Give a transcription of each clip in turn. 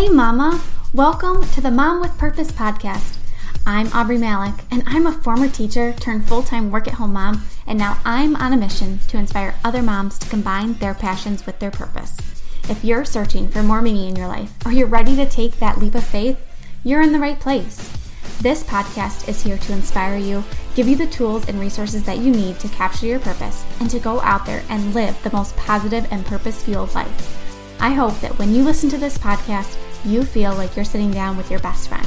Hey, Mama! Welcome to the Mom with Purpose podcast. I'm Aubree Malick, and I'm a former teacher turned full time work at home mom, and now I'm on a mission to inspire other moms to combine their passions with their purpose. If you're searching for more meaning in your life, or you're ready to take that leap of faith, you're in the right place. This podcast is here to inspire you, give you the tools and resources that you need to capture your purpose, and to go out there and live the most positive and purpose fueled life. I hope that when you listen to this podcast, you feel like you're sitting down with your best friend.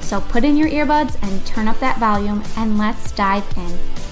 So put in your earbuds and turn up that volume, and let's dive in.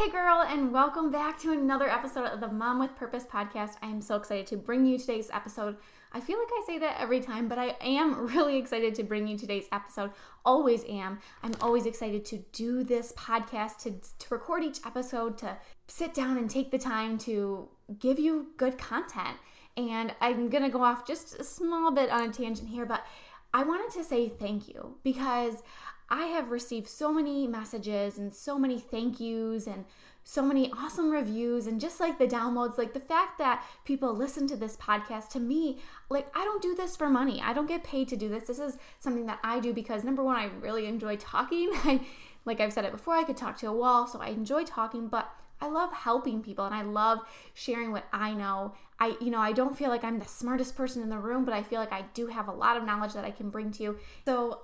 Hey, girl, and welcome back to another episode of the Mom with Purpose podcast. I am so excited to bring you today's episode. I feel like I say that every time, but I am really excited to bring you today's episode. Always am. I'm always excited to do this podcast, to, to record each episode, to sit down and take the time to give you good content. And I'm going to go off just a small bit on a tangent here, but I wanted to say thank you because I have received so many messages and so many thank yous and so many awesome reviews and just like the downloads like the fact that people listen to this podcast to me like I don't do this for money. I don't get paid to do this. This is something that I do because number 1 I really enjoy talking. I like I've said it before, I could talk to a wall, so I enjoy talking, but I love helping people and I love sharing what I know. I you know, I don't feel like I'm the smartest person in the room, but I feel like I do have a lot of knowledge that I can bring to you. So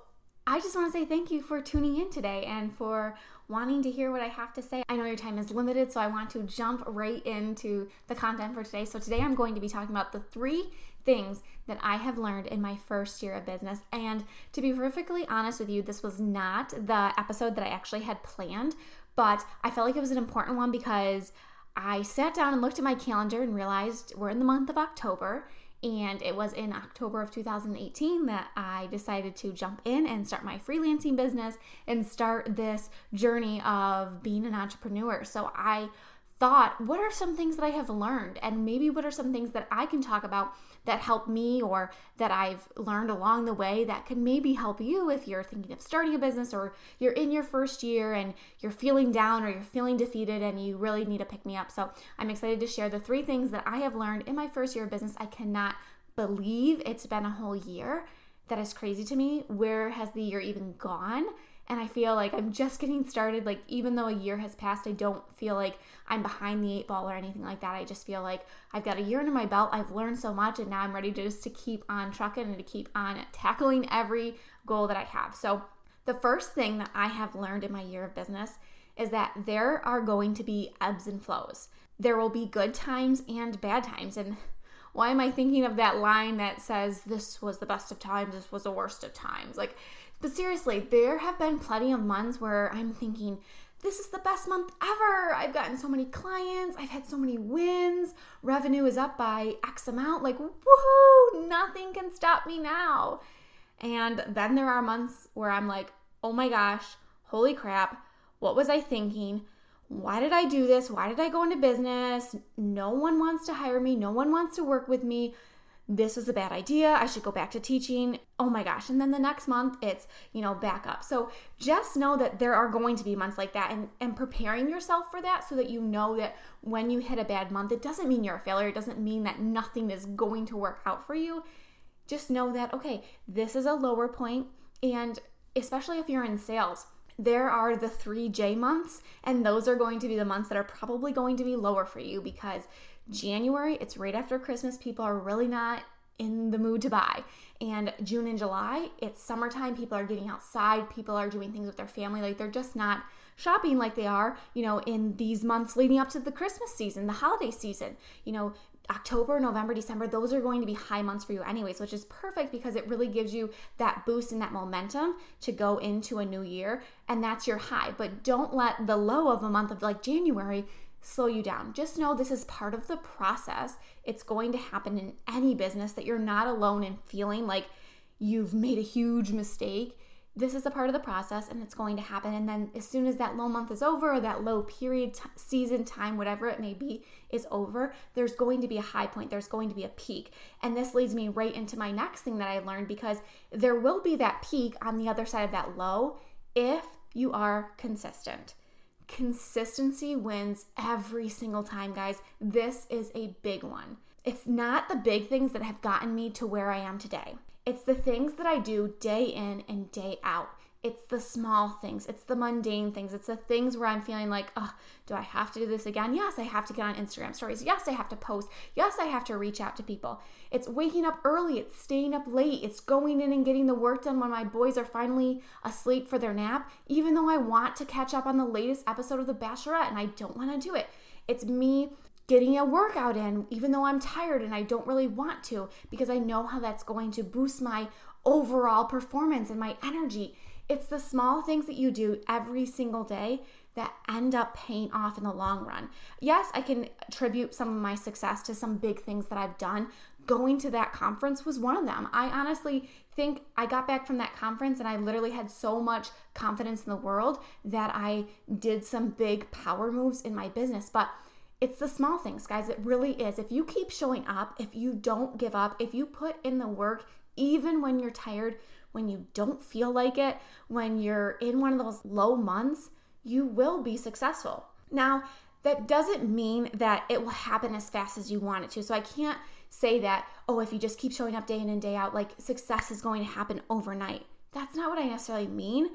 I just want to say thank you for tuning in today and for wanting to hear what I have to say. I know your time is limited, so I want to jump right into the content for today. So, today I'm going to be talking about the three things that I have learned in my first year of business. And to be perfectly honest with you, this was not the episode that I actually had planned, but I felt like it was an important one because I sat down and looked at my calendar and realized we're in the month of October and it was in October of 2018 that I decided to jump in and start my freelancing business and start this journey of being an entrepreneur. So I thought, what are some things that I have learned? And maybe what are some things that I can talk about that help me or that I've learned along the way that can maybe help you if you're thinking of starting a business or you're in your first year and you're feeling down or you're feeling defeated and you really need to pick me up. So I'm excited to share the three things that I have learned in my first year of business. I cannot believe it's been a whole year. That is crazy to me. Where has the year even gone? And I feel like I'm just getting started. Like, even though a year has passed, I don't feel like I'm behind the eight ball or anything like that. I just feel like I've got a year under my belt. I've learned so much, and now I'm ready to just to keep on trucking and to keep on tackling every goal that I have. So, the first thing that I have learned in my year of business is that there are going to be ebbs and flows. There will be good times and bad times. And why am I thinking of that line that says, This was the best of times, this was the worst of times? Like, but seriously, there have been plenty of months where I'm thinking, this is the best month ever. I've gotten so many clients. I've had so many wins. Revenue is up by X amount. Like, woohoo, nothing can stop me now. And then there are months where I'm like, oh my gosh, holy crap, what was I thinking? Why did I do this? Why did I go into business? No one wants to hire me. No one wants to work with me this was a bad idea. I should go back to teaching. Oh my gosh. And then the next month it's, you know, back up. So just know that there are going to be months like that and, and preparing yourself for that so that you know that when you hit a bad month, it doesn't mean you're a failure. It doesn't mean that nothing is going to work out for you. Just know that, okay, this is a lower point, And especially if you're in sales, there are the three J months, and those are going to be the months that are probably going to be lower for you because January, it's right after Christmas. People are really not in the mood to buy. And June and July, it's summertime. People are getting outside. People are doing things with their family. Like they're just not shopping like they are, you know, in these months leading up to the Christmas season, the holiday season. You know, October, November, December, those are going to be high months for you, anyways, which is perfect because it really gives you that boost and that momentum to go into a new year. And that's your high. But don't let the low of a month of like January slow you down. Just know this is part of the process. It's going to happen in any business that you're not alone in feeling like you've made a huge mistake. This is a part of the process and it's going to happen. And then, as soon as that low month is over, or that low period, t- season, time, whatever it may be, is over, there's going to be a high point. There's going to be a peak. And this leads me right into my next thing that I learned because there will be that peak on the other side of that low if you are consistent consistency wins every single time, guys. This is a big one. It's not the big things that have gotten me to where I am today. It's the things that I do day in and day out. It's the small things, it's the mundane things, it's the things where I'm feeling like, oh, do I have to do this again? Yes, I have to get on Instagram stories. Yes, I have to post. Yes, I have to reach out to people. It's waking up early, it's staying up late, it's going in and getting the work done when my boys are finally asleep for their nap, even though I want to catch up on the latest episode of The Bachelorette and I don't want to do it. It's me getting a workout in, even though I'm tired and I don't really want to, because I know how that's going to boost my overall performance and my energy. It's the small things that you do every single day that end up paying off in the long run. Yes, I can attribute some of my success to some big things that I've done. Going to that conference was one of them. I honestly think I got back from that conference and I literally had so much confidence in the world that I did some big power moves in my business. But it's the small things, guys. It really is. If you keep showing up, if you don't give up, if you put in the work, even when you're tired, when you don't feel like it, when you're in one of those low months, you will be successful. Now, that doesn't mean that it will happen as fast as you want it to. So I can't say that, oh, if you just keep showing up day in and day out, like success is going to happen overnight. That's not what I necessarily mean.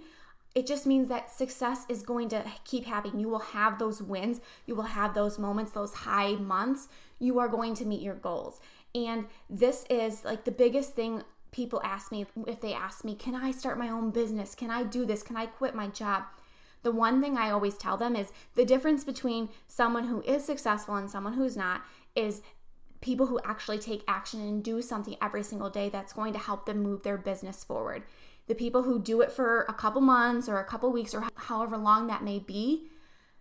It just means that success is going to keep happening. You will have those wins, you will have those moments, those high months. You are going to meet your goals. And this is like the biggest thing people ask me if they ask me, Can I start my own business? Can I do this? Can I quit my job? The one thing I always tell them is the difference between someone who is successful and someone who's not is people who actually take action and do something every single day that's going to help them move their business forward. The people who do it for a couple months or a couple weeks or however long that may be,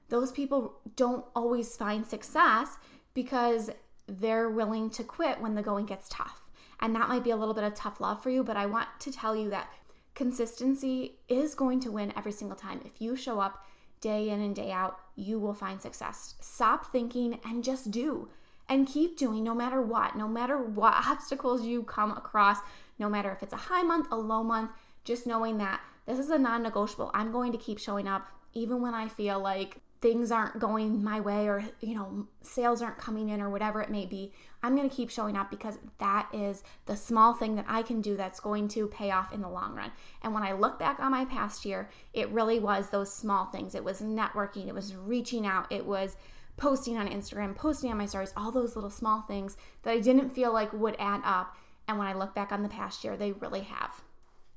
those people don't always find success because they're willing to quit when the going gets tough. And that might be a little bit of tough love for you, but I want to tell you that consistency is going to win every single time. If you show up day in and day out, you will find success. Stop thinking and just do. And keep doing no matter what, no matter what obstacles you come across, no matter if it's a high month, a low month, just knowing that this is a non negotiable. I'm going to keep showing up even when I feel like things aren't going my way or you know sales aren't coming in or whatever it may be i'm going to keep showing up because that is the small thing that i can do that's going to pay off in the long run. And when i look back on my past year it really was those small things. It was networking it was reaching out it was posting on instagram posting on my stories all those little small things that i didn't feel like would add up. And when i look back on the past year they really have.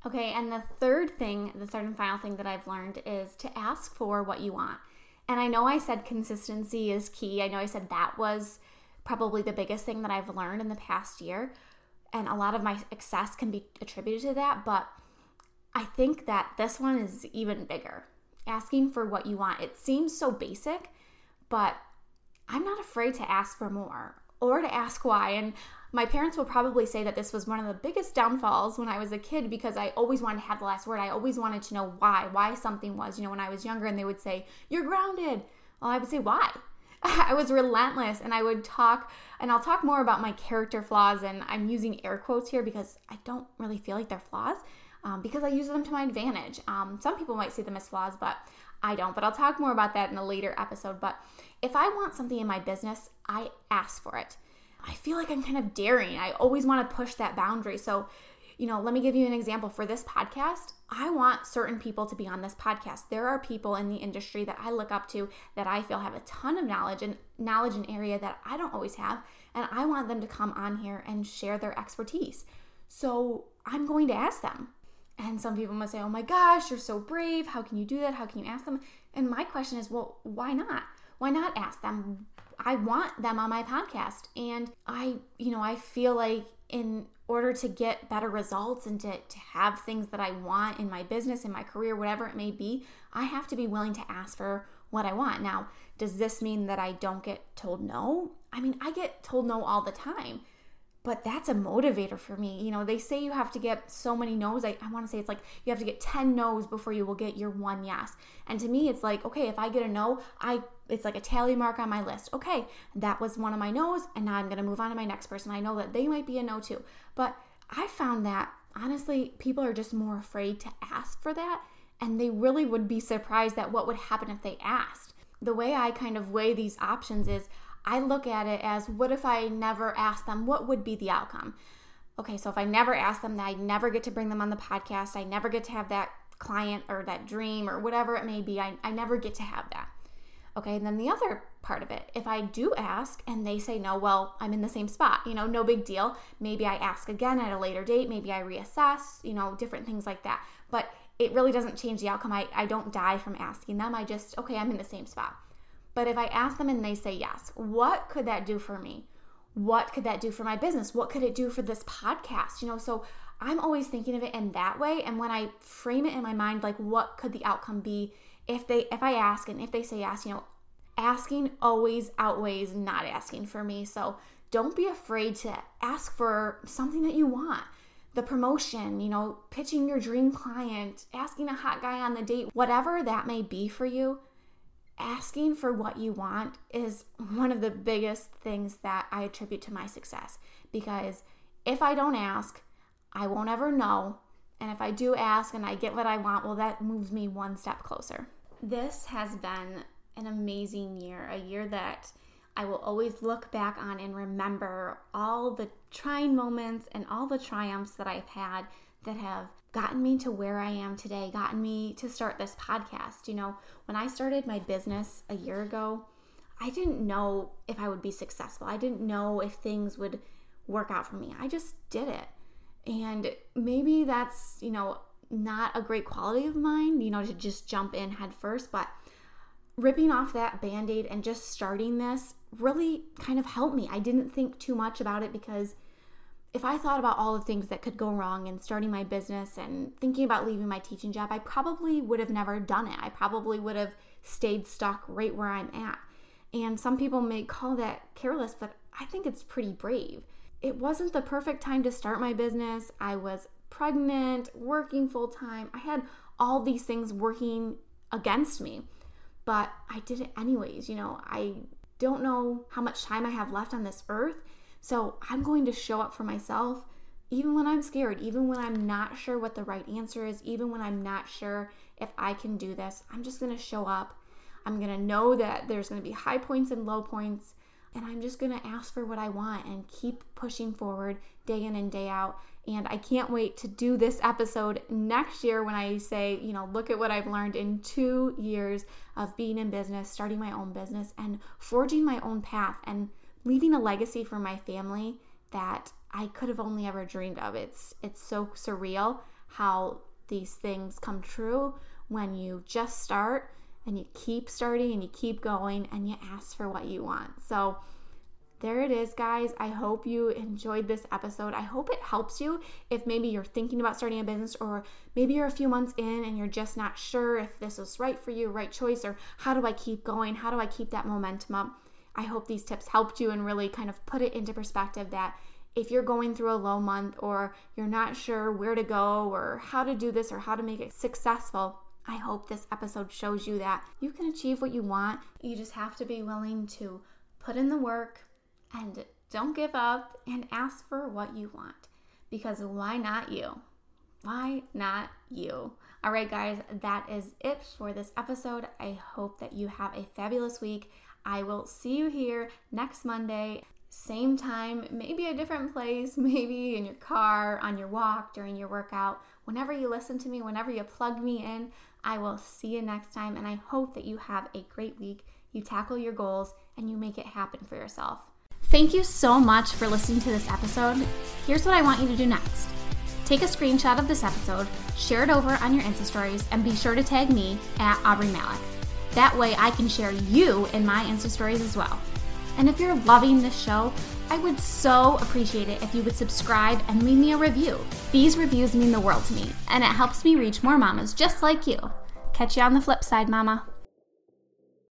Okay and the third thing the third and final thing that i've learned is to ask for what you want and I know I said consistency is key. I know I said that was probably the biggest thing that I've learned in the past year. And a lot of my success can be attributed to that. But I think that this one is even bigger. Asking for what you want. It seems so basic, but I'm not afraid to ask for more or to ask why. And my parents will probably say that this was one of the biggest downfalls when I was a kid because I always wanted to have the last word. I always wanted to know why, why something was. You know, when I was younger and they would say, You're grounded. Well, I would say, Why? I was relentless and I would talk, and I'll talk more about my character flaws. And I'm using air quotes here because I don't really feel like they're flaws um, because I use them to my advantage. Um, some people might see them as flaws, but I don't. But I'll talk more about that in a later episode. But if I want something in my business, I ask for it. I feel like I'm kind of daring. I always want to push that boundary. So, you know, let me give you an example for this podcast. I want certain people to be on this podcast. There are people in the industry that I look up to that I feel have a ton of knowledge and knowledge in area that I don't always have, and I want them to come on here and share their expertise. So, I'm going to ask them. And some people must say, "Oh my gosh, you're so brave. How can you do that? How can you ask them?" And my question is, "Well, why not? Why not ask them? I want them on my podcast. And I, you know, I feel like in order to get better results and to, to have things that I want in my business, in my career, whatever it may be, I have to be willing to ask for what I want. Now, does this mean that I don't get told no? I mean, I get told no all the time but that's a motivator for me. You know, they say you have to get so many no's. I, I want to say it's like you have to get 10 no's before you will get your one yes. And to me, it's like, okay, if I get a no, I it's like a tally mark on my list. Okay, that was one of my no's, and now I'm gonna move on to my next person. I know that they might be a no too. But I found that honestly, people are just more afraid to ask for that. and they really would be surprised at what would happen if they asked. The way I kind of weigh these options is I look at it as what if I never ask them? What would be the outcome? Okay, so if I never ask them, I never get to bring them on the podcast. I never get to have that client or that dream or whatever it may be. I, I never get to have that. Okay, and then the other part of it, if I do ask and they say no, well, I'm in the same spot, you know, no big deal. Maybe I ask again at a later date, maybe I reassess, you know, different things like that. But it really doesn't change the outcome. I, I don't die from asking them. I just, okay, I'm in the same spot. But if I ask them and they say yes, what could that do for me? What could that do for my business? What could it do for this podcast? You know, so I'm always thinking of it in that way. And when I frame it in my mind, like what could the outcome be if they if I ask and if they say yes, you know, asking always outweighs not asking for me. So don't be afraid to ask for something that you want. The promotion, you know, pitching your dream client, asking a hot guy on the date, whatever that may be for you, asking for what you want is one of the biggest things that I attribute to my success. Because if I don't ask, I won't ever know. And if I do ask and I get what I want, well, that moves me one step closer. This has been an amazing year, a year that I will always look back on and remember all the trying moments and all the triumphs that I've had that have gotten me to where I am today, gotten me to start this podcast. You know, when I started my business a year ago, I didn't know if I would be successful. I didn't know if things would work out for me. I just did it. And maybe that's, you know, not a great quality of mine, you know, to just jump in head first, but ripping off that band aid and just starting this really kind of helped me. I didn't think too much about it because if I thought about all the things that could go wrong in starting my business and thinking about leaving my teaching job, I probably would have never done it. I probably would have stayed stuck right where I'm at. And some people may call that careless, but I think it's pretty brave. It wasn't the perfect time to start my business. I was pregnant, working full time. I had all these things working against me but I did it anyways. You know, I don't know how much time I have left on this earth. So I'm going to show up for myself even when I'm scared, even when I'm not sure what the right answer is, even when I'm not sure if I can do this. I'm just going to show up. I'm going to know that there's going to be high points and low points. And I'm just to ask for what I want and keep pushing forward day in and day out. And I can't wait to do this episode next year when I say, you know, look at what I've learned in two years of being in business, starting my own business, and forging my own path and leaving a legacy for my family that I could have only ever dreamed of. It's it's so surreal how these things come true when you just start and you keep starting and you keep going and you ask for what you want. So there it is, guys. I hope you enjoyed this episode. I hope it helps you if maybe you're thinking about starting a business or maybe you're a few months in and you're just not sure if this is right for you, right choice, or how do I keep going? How do I keep that momentum up? I hope these tips helped you and really kind of put it into perspective that if you're going through a low month or you're not sure where to go or how to do this or how to make it successful, I hope this episode shows you that you can achieve what you want. You just have to be willing to put in the work, and don't give up and ask for what you want because why not you? Why not you? All right, guys, that is it for this episode. I hope that you have a fabulous week. I will see you here next Monday, same time, maybe a different place, maybe in your car, on your walk, during your workout. Whenever you listen to me, whenever you plug me in, I will see you next time. And I hope that you have a great week, you tackle your goals, and you make it happen for yourself. Thank you so much for listening to this episode. Here's what I want you to do next take a screenshot of this episode, share it over on your Insta stories, and be sure to tag me at Aubree Malick. That way I can share you in my Insta stories as well. And if you're loving this show, I would so appreciate it if you would subscribe and leave me a review. These reviews mean the world to me, and it helps me reach more mamas just like you. Catch you on the flip side, mama.